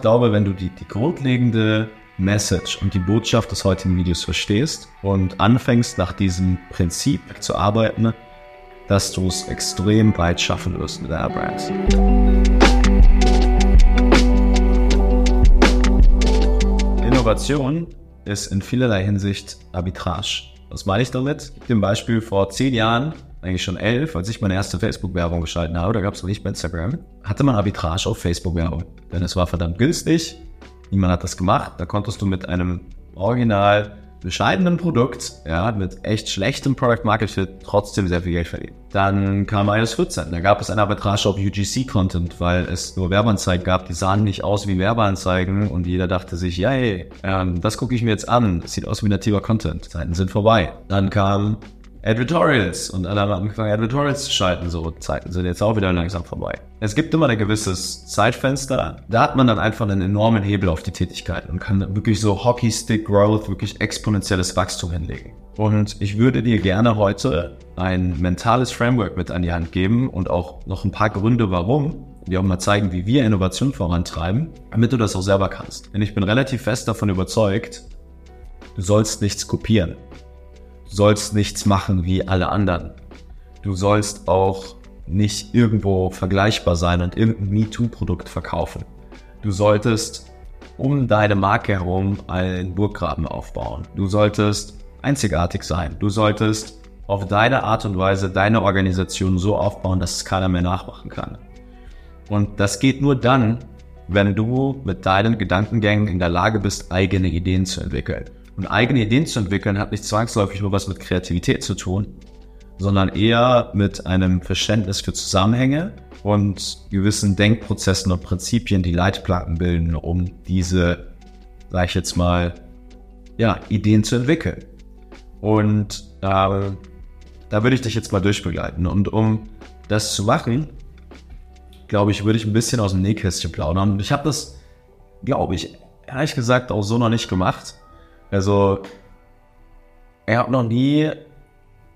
ich glaube, wenn du die, die grundlegende Message und die Botschaft des heutigen Videos verstehst und anfängst nach diesem Prinzip zu arbeiten, dass du es extrem weit schaffen wirst mit deiner Brand. Innovation ist in vielerlei Hinsicht Arbitrage. Was meine ich damit? Dem Beispiel vor zehn Jahren, eigentlich schon elf, als ich meine erste Facebook-Werbung geschalten habe, da gab es noch nicht bei Instagram, hatte man Arbitrage auf Facebook-Werbung. Denn es war verdammt günstig, niemand hat das gemacht, da konntest du mit einem Original bescheidenen Produkt, ja, mit echt schlechtem Product Market Fit trotzdem sehr viel Geld verdienen. Dann kam iOS 14, da gab es eine Arbitrage auf UGC-Content, weil es nur Werbeanzeigen gab, die sahen nicht aus wie Werbeanzeigen und jeder dachte sich, ja, hey, ähm, das gucke ich mir jetzt an, das sieht aus wie nativer Content, Zeiten sind vorbei. Dann kam Advertorials und alle haben angefangen, Advertorials zu schalten. So Zeiten sind jetzt auch wieder langsam vorbei. Es gibt immer ein gewisses Zeitfenster. Da hat man dann einfach einen enormen Hebel auf die Tätigkeit und kann wirklich so Hockey-Stick Growth, wirklich exponentielles Wachstum hinlegen. Und ich würde dir gerne heute ein mentales Framework mit an die Hand geben und auch noch ein paar Gründe, warum. Die auch mal zeigen, wie wir Innovation vorantreiben, damit du das auch selber kannst. Denn ich bin relativ fest davon überzeugt, du sollst nichts kopieren. Sollst nichts machen wie alle anderen. Du sollst auch nicht irgendwo vergleichbar sein und irgendein MeToo-Produkt verkaufen. Du solltest um deine Marke herum einen Burggraben aufbauen. Du solltest einzigartig sein. Du solltest auf deine Art und Weise deine Organisation so aufbauen, dass es keiner mehr nachmachen kann. Und das geht nur dann, wenn du mit deinen Gedankengängen in der Lage bist, eigene Ideen zu entwickeln. Und eigene Ideen zu entwickeln hat nicht zwangsläufig nur was mit Kreativität zu tun, sondern eher mit einem Verständnis für Zusammenhänge und gewissen Denkprozessen und Prinzipien, die Leitplanken bilden, um diese, sag ich jetzt mal, ja, Ideen zu entwickeln. Und äh, da würde ich dich jetzt mal durchbegleiten. Und um das zu machen, glaube ich, würde ich ein bisschen aus dem Nähkästchen plaudern. Ich habe das, glaube ich, ehrlich gesagt auch so noch nicht gemacht. Also, er hat noch nie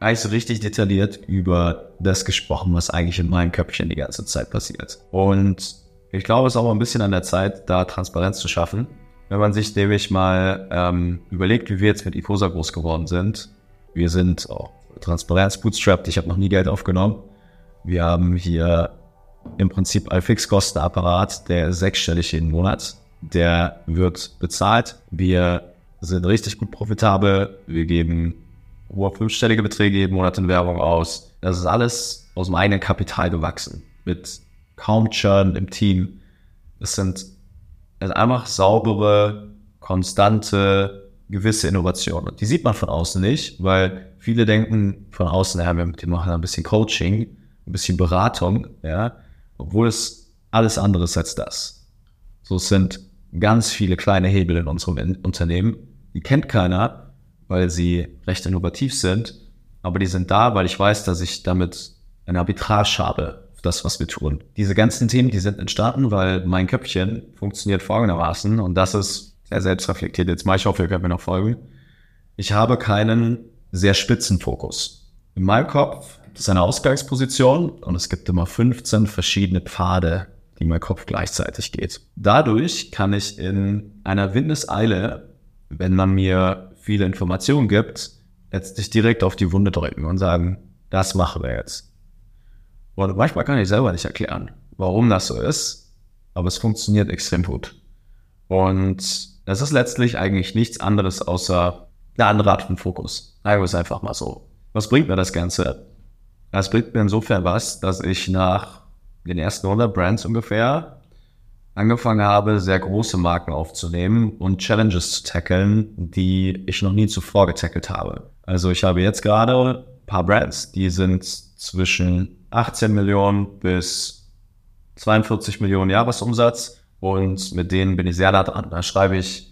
eigentlich so richtig detailliert über das gesprochen, was eigentlich in meinem Köpfchen die ganze Zeit passiert. Und ich glaube, es ist auch ein bisschen an der Zeit, da Transparenz zu schaffen. Wenn man sich nämlich mal ähm, überlegt, wie wir jetzt mit Ifosa groß geworden sind. Wir sind auch Transparenz bootstrapped. Ich habe noch nie Geld aufgenommen. Wir haben hier im Prinzip ein Fixkostenapparat, der sechsstellig jeden Monat. Der wird bezahlt. Wir sind richtig gut profitabel. Wir geben hohe fünfstellige Beträge jeden Monat in Werbung aus. Das ist alles aus dem eigenen Kapital gewachsen. Mit kaum Churn im Team. Es sind also einfach saubere, konstante, gewisse Innovationen. Die sieht man von außen nicht, weil viele denken von außen, ja, wir machen ein bisschen Coaching, ein bisschen Beratung, ja, obwohl es alles anderes als das. So sind ganz viele kleine Hebel in unserem Unternehmen, die kennt keiner, weil sie recht innovativ sind, aber die sind da, weil ich weiß, dass ich damit eine Arbitrage habe auf das, was wir tun. Diese ganzen Themen, die sind entstanden, weil mein Köpfchen funktioniert folgendermaßen und das ist sehr selbstreflektiert. Jetzt mal, ich hoffe, ihr könnt mir noch folgen. Ich habe keinen sehr spitzen Fokus. In meinem Kopf es eine Ausgangsposition und es gibt immer 15 verschiedene Pfade, die mein Kopf gleichzeitig geht. Dadurch kann ich in einer Windeseile wenn man mir viele Informationen gibt, letztlich direkt auf die Wunde drücken und sagen, das machen wir jetzt. Und manchmal kann ich selber nicht erklären, warum das so ist, aber es funktioniert extrem gut. Und das ist letztlich eigentlich nichts anderes außer eine andere Art von Fokus. Sagen wir es einfach mal so. Was bringt mir das Ganze? Das bringt mir insofern was, dass ich nach den ersten 100 Brands ungefähr angefangen habe, sehr große Marken aufzunehmen und Challenges zu tackeln, die ich noch nie zuvor getackelt habe. Also ich habe jetzt gerade ein paar Brands, die sind zwischen 18 Millionen bis 42 Millionen Jahresumsatz und mit denen bin ich sehr nah dran. Da schreibe ich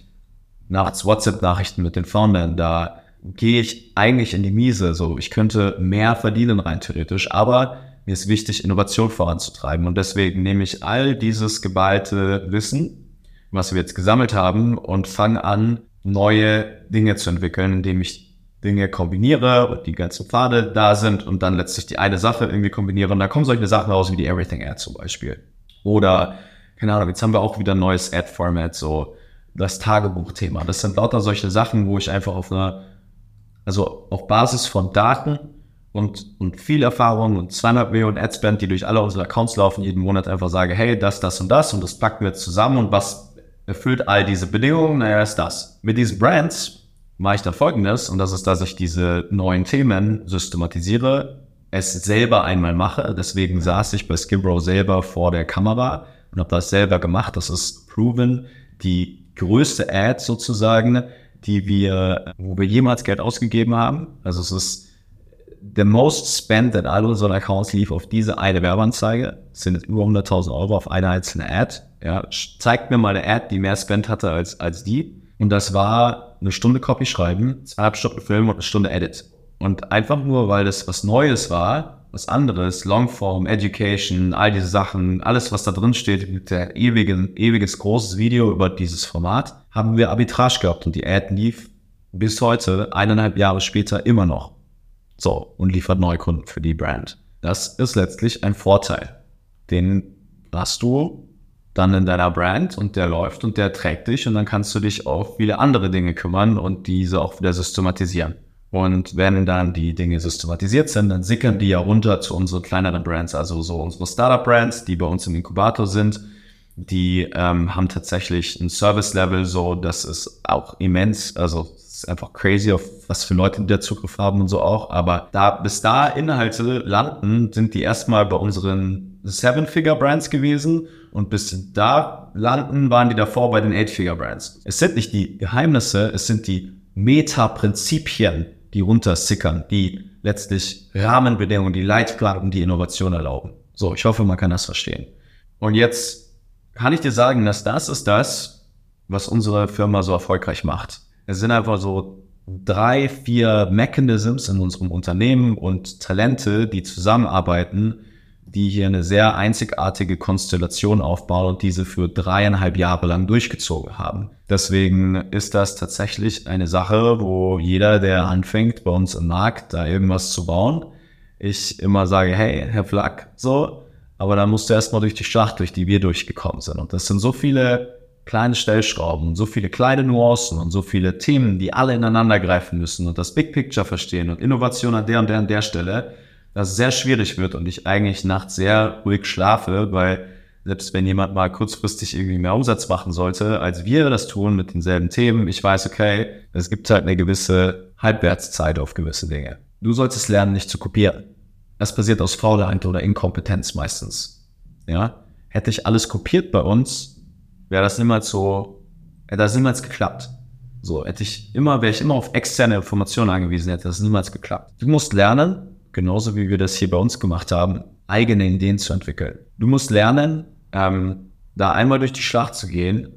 nachts WhatsApp-Nachrichten mit den Foundern, da gehe ich eigentlich in die Miese. So, ich könnte mehr verdienen rein theoretisch, aber mir ist wichtig, Innovation voranzutreiben. Und deswegen nehme ich all dieses geballte Wissen, was wir jetzt gesammelt haben, und fange an, neue Dinge zu entwickeln, indem ich Dinge kombiniere und die ganzen Pfade da sind und dann letztlich die eine Sache irgendwie kombiniere. Und da kommen solche Sachen raus wie die Everything Ad zum Beispiel. Oder keine Ahnung, jetzt haben wir auch wieder ein neues Ad-Format, so das Tagebuchthema. Das sind lauter solche Sachen, wo ich einfach auf einer, also auf Basis von Daten und, und viel Erfahrung und 200 Millionen Adspend, die durch alle unsere Accounts laufen, jeden Monat einfach sage, hey, das, das und das und das packen wir zusammen und was erfüllt all diese Bedingungen? Naja, ist das. Mit diesen Brands mache ich dann folgendes und das ist, dass ich diese neuen Themen systematisiere, es selber einmal mache. Deswegen saß ich bei Skibro selber vor der Kamera und habe das selber gemacht. Das ist proven. Die größte Ad sozusagen, die wir, wo wir jemals Geld ausgegeben haben. Also es ist der most spent in all unseren Accounts lief auf diese eine Werbeanzeige. Sind über 100.000 Euro auf eine einzelne Ad. Ja, zeigt mir mal eine Ad, die mehr Spend hatte als, als die. Und das war eine Stunde Copy schreiben, zweieinhalb Stunden Film und eine Stunde Edit. Und einfach nur, weil das was Neues war, was anderes, Longform, Education, all diese Sachen, alles, was da drin steht, mit der ewigen, ewiges großes Video über dieses Format, haben wir Arbitrage gehabt und die Ad lief bis heute, eineinhalb Jahre später, immer noch. So, und liefert Neukunden für die Brand. Das ist letztlich ein Vorteil. Den hast du dann in deiner Brand und der läuft und der trägt dich und dann kannst du dich auf viele andere Dinge kümmern und diese auch wieder systematisieren. Und wenn dann die Dinge systematisiert sind, dann sickern die ja runter zu unseren kleineren Brands, also so unsere Startup-Brands, die bei uns im Inkubator sind. Die ähm, haben tatsächlich ein Service-Level, so das ist auch immens, also ist einfach crazy, auf was für Leute da Zugriff haben und so auch. Aber da bis da Inhalte landen, sind die erstmal bei unseren Seven-Figure-Brands gewesen und bis da landen, waren die davor bei den Eight-Figure-Brands. Es sind nicht die Geheimnisse, es sind die Meta-Prinzipien, die runtersickern, die letztlich Rahmenbedingungen, die Leitplanken, die Innovation erlauben. So, ich hoffe, man kann das verstehen. Und jetzt kann ich dir sagen, dass das ist das, was unsere Firma so erfolgreich macht. Es sind einfach so drei, vier Mechanisms in unserem Unternehmen und Talente, die zusammenarbeiten, die hier eine sehr einzigartige Konstellation aufbauen und diese für dreieinhalb Jahre lang durchgezogen haben. Deswegen ist das tatsächlich eine Sache, wo jeder, der anfängt, bei uns im Markt da irgendwas zu bauen, ich immer sage, hey, Herr Flack, so, aber dann musst du erstmal durch die Schlacht, durch die wir durchgekommen sind. Und das sind so viele kleine Stellschrauben, so viele kleine Nuancen und so viele Themen, die alle ineinander greifen müssen und das Big Picture verstehen und Innovation an der und der und der Stelle, dass es sehr schwierig wird und ich eigentlich nachts sehr ruhig schlafe, weil selbst wenn jemand mal kurzfristig irgendwie mehr Umsatz machen sollte, als wir das tun mit denselben Themen, ich weiß, okay, es gibt halt eine gewisse Halbwertszeit auf gewisse Dinge. Du solltest lernen, nicht zu kopieren. Das passiert aus Faulheit oder Inkompetenz meistens. Ja? Hätte ich alles kopiert bei uns, wäre das niemals so, hätte das niemals geklappt. So, hätte ich immer, wäre ich immer auf externe Informationen angewiesen, hätte das niemals geklappt. Du musst lernen, genauso wie wir das hier bei uns gemacht haben, eigene Ideen zu entwickeln. Du musst lernen, ähm, da einmal durch die Schlacht zu gehen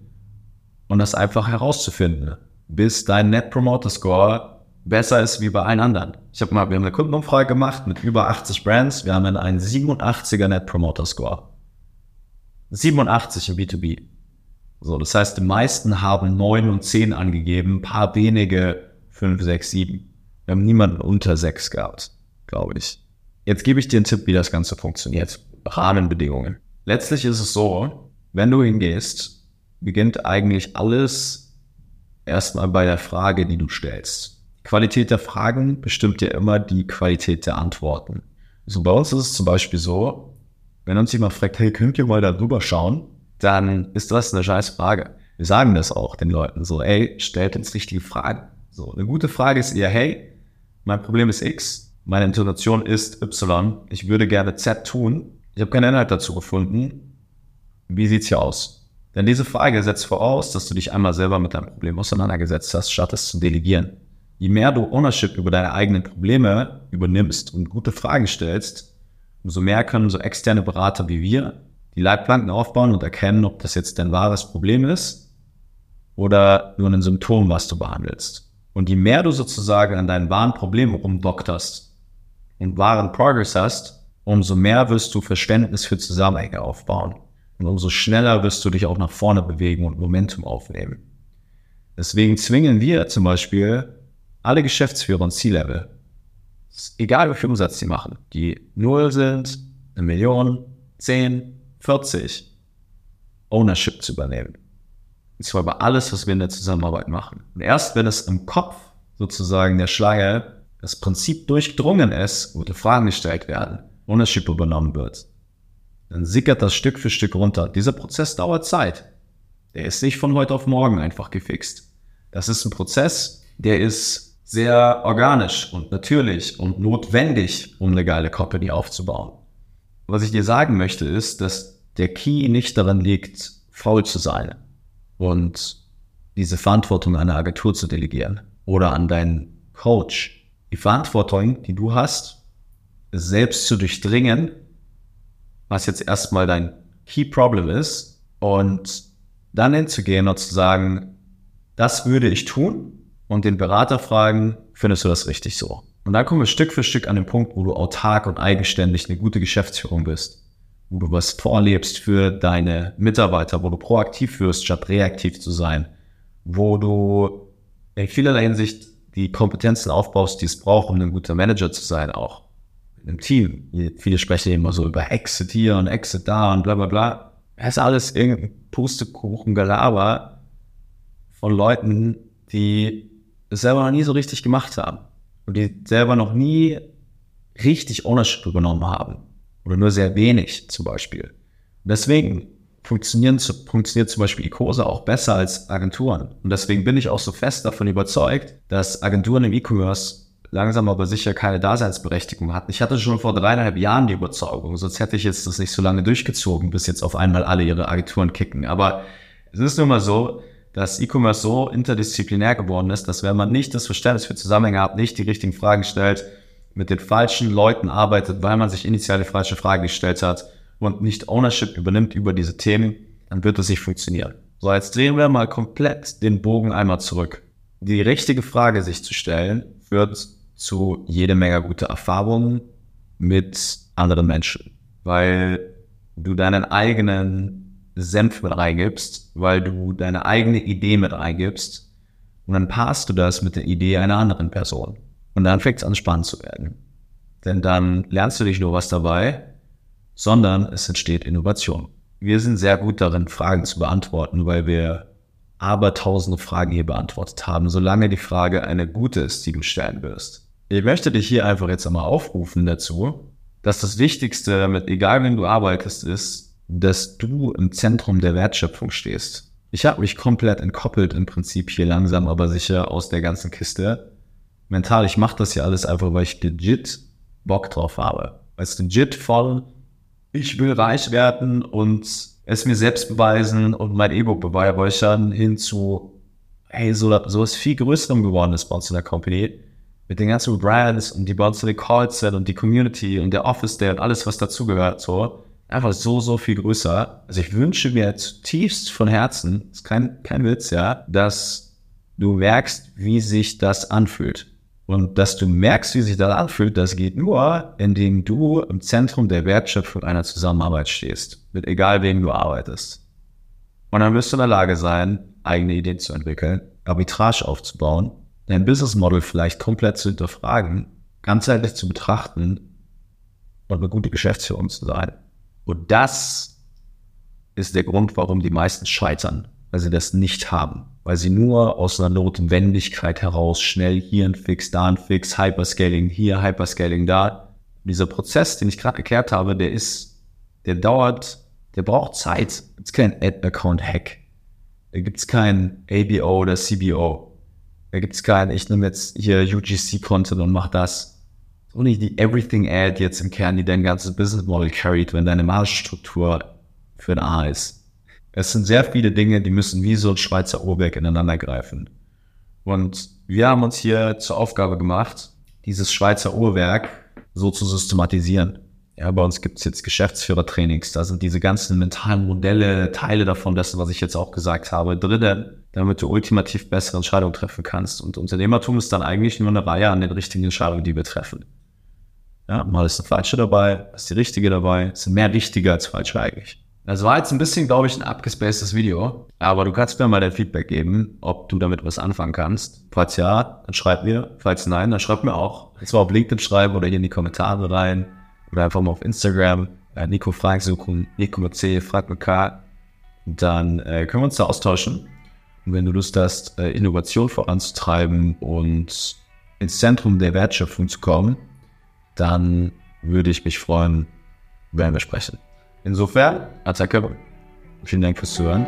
und das einfach herauszufinden, bis dein Net Promoter Score besser ist wie bei allen anderen. Ich habe mal, wir haben eine Kundenumfrage gemacht mit über 80 Brands. Wir haben einen 87er Net Promoter Score. 87 im B2B. So, das heißt, die meisten haben 9 und 10 angegeben, ein paar wenige 5, 6, 7. Wir haben niemanden unter 6 gehabt glaube ich. Jetzt gebe ich dir einen Tipp, wie das Ganze funktioniert. Rahmenbedingungen. Letztlich ist es so, wenn du hingehst, beginnt eigentlich alles erstmal bei der Frage, die du stellst. Qualität der Fragen bestimmt ja immer die Qualität der Antworten. So bei uns ist es zum Beispiel so, wenn uns jemand fragt, hey, könnt ihr mal da drüber schauen, dann ist das eine scheiß Frage. Wir sagen das auch den Leuten so, ey, stellt uns richtige Fragen. So, eine gute Frage ist eher, hey, mein Problem ist X, meine Intonation ist Y. Ich würde gerne Z tun. Ich habe keinen Inhalt dazu gefunden. Wie sieht's hier aus? Denn diese Frage setzt voraus, dass du dich einmal selber mit deinem Problem auseinandergesetzt hast, statt es zu delegieren. Je mehr du Ownership über deine eigenen Probleme übernimmst und gute Fragen stellst, umso mehr können so externe Berater wie wir die Leitplanken aufbauen und erkennen, ob das jetzt dein wahres Problem ist oder nur ein Symptom, was du behandelst. Und je mehr du sozusagen an deinen wahren Problemen rumdokterst, und wahren Progress hast, umso mehr wirst du Verständnis für Zusammenhänge aufbauen. Und umso schneller wirst du dich auch nach vorne bewegen und Momentum aufnehmen. Deswegen zwingen wir zum Beispiel alle Geschäftsführer und C-Level, egal wie viel Umsatz sie machen, die null sind, eine Million, 10, 40, Ownership zu übernehmen. Und zwar über alles, was wir in der Zusammenarbeit machen. Und erst wenn es im Kopf sozusagen der Schlange das Prinzip durchdrungen ist, wo die Fragen gestellt werden, Ownership übernommen wird, dann sickert das Stück für Stück runter. Dieser Prozess dauert Zeit. Der ist nicht von heute auf morgen einfach gefixt. Das ist ein Prozess, der ist sehr organisch und natürlich und notwendig, um eine geile Company aufzubauen. Was ich dir sagen möchte, ist, dass der Key nicht daran liegt, faul zu sein und diese Verantwortung an eine Agentur zu delegieren oder an deinen Coach. Die Verantwortung, die du hast, selbst zu durchdringen, was jetzt erstmal dein Key Problem ist und dann hinzugehen und zu sagen, das würde ich tun und den Berater fragen, findest du das richtig so? Und dann kommen wir Stück für Stück an den Punkt, wo du autark und eigenständig eine gute Geschäftsführung bist wo du was vorlebst für deine Mitarbeiter, wo du proaktiv wirst, statt reaktiv zu sein, wo du in vielerlei Hinsicht die Kompetenzen aufbaust, die es braucht, um ein guter Manager zu sein, auch im Team. Viele sprechen immer so über Exit hier und Exit da und bla bla bla. Das ist alles irgendein Pustekuchen-Gelaber von Leuten, die es selber noch nie so richtig gemacht haben und die selber noch nie richtig Ownership übernommen haben oder nur sehr wenig zum Beispiel. Und deswegen funktionieren, funktioniert zum Beispiel Icosa auch besser als Agenturen. Und deswegen bin ich auch so fest davon überzeugt, dass Agenturen im E-Commerce langsam aber sicher keine Daseinsberechtigung hatten. Ich hatte schon vor dreieinhalb Jahren die Überzeugung, sonst hätte ich jetzt das nicht so lange durchgezogen, bis jetzt auf einmal alle ihre Agenturen kicken. Aber es ist nun mal so, dass E-Commerce so interdisziplinär geworden ist, dass wenn man nicht das Verständnis für Zusammenhänge hat, nicht die richtigen Fragen stellt, mit den falschen Leuten arbeitet, weil man sich initial die falsche Frage gestellt hat und nicht Ownership übernimmt über diese Themen, dann wird es nicht funktionieren. So, jetzt drehen wir mal komplett den Bogen einmal zurück. Die richtige Frage sich zu stellen, führt zu jede Menge guter Erfahrungen mit anderen Menschen, weil du deinen eigenen Senf mit reingibst, weil du deine eigene Idee mit reingibst und dann passt du das mit der Idee einer anderen Person. Und dann fängt es an, spannend zu werden. Denn dann lernst du nicht nur was dabei, sondern es entsteht Innovation. Wir sind sehr gut darin, Fragen zu beantworten, weil wir aber tausende Fragen hier beantwortet haben, solange die Frage eine gute ist, die du stellen wirst. Ich möchte dich hier einfach jetzt einmal aufrufen dazu, dass das Wichtigste damit, egal wenn du arbeitest, ist, dass du im Zentrum der Wertschöpfung stehst. Ich habe mich komplett entkoppelt im Prinzip hier langsam, aber sicher aus der ganzen Kiste mental, ich mache das ja alles einfach, weil ich legit Bock drauf habe. Weißt du, legit voll, ich will reich werden und es mir selbst beweisen und mein E-Book beweihräuchern hin zu, hey, so, so ist viel größerem geworden bei uns in der Company. Mit den ganzen Brands und die uns in den Calls sind und die Community und der Office Day und alles, was dazugehört, so. Einfach so, so viel größer. Also ich wünsche mir zutiefst von Herzen, ist kein, kein Witz, ja, dass du merkst, wie sich das anfühlt. Und dass du merkst, wie sich das anfühlt, das geht nur, indem du im Zentrum der Wertschöpfung einer Zusammenarbeit stehst, mit egal wem du arbeitest. Und dann wirst du in der Lage sein, eigene Ideen zu entwickeln, Arbitrage aufzubauen, dein Business Model vielleicht komplett zu hinterfragen, ganzheitlich zu betrachten und eine gute Geschäftsführung zu sein. Und das ist der Grund, warum die meisten scheitern, weil sie das nicht haben weil sie nur aus einer Notwendigkeit heraus schnell hier ein Fix, da ein Fix, Hyperscaling hier, Hyperscaling da. dieser Prozess, den ich gerade erklärt habe, der ist, der dauert, der braucht Zeit. Es gibt kein Ad-Account-Hack. Da gibt es kein ABO oder CBO. Da gibt es kein, ich nehme jetzt hier UGC-Content und mach das. So nicht die Everything-Ad jetzt im Kern, die dein ganzes Business Model carried, wenn deine Margenstruktur für ein A ist. Es sind sehr viele Dinge, die müssen wie so ein Schweizer Uhrwerk ineinander greifen. Und wir haben uns hier zur Aufgabe gemacht, dieses Schweizer Uhrwerk so zu systematisieren. Ja, bei uns gibt's jetzt Geschäftsführertrainings, da sind diese ganzen mentalen Modelle, Teile davon, dessen, was ich jetzt auch gesagt habe, drinnen, damit du ultimativ bessere Entscheidungen treffen kannst. Und Unternehmertum ist dann eigentlich nur eine Reihe an den richtigen Entscheidungen, die wir treffen. Ja, mal ist eine falsche dabei, ist die richtige dabei, es sind mehr richtige als falsche eigentlich. Das war jetzt ein bisschen, glaube ich, ein abgespacedes Video, aber du kannst mir mal dein Feedback geben, ob du damit was anfangen kannst. Falls ja, dann schreib mir. Falls nein, dann schreib mir auch. Jetzt mal auf LinkedIn schreiben oder hier in die Kommentare rein oder einfach mal auf Instagram. Äh, Nico Frank suchen, Nico mit C, Frank mit K. dann äh, können wir uns da austauschen. Und wenn du Lust hast, äh, Innovation voranzutreiben und ins Zentrum der Wertschöpfung zu kommen, dann würde ich mich freuen, wenn wir sprechen. Insofern, Attacke, vielen Dank fürs Zuhören.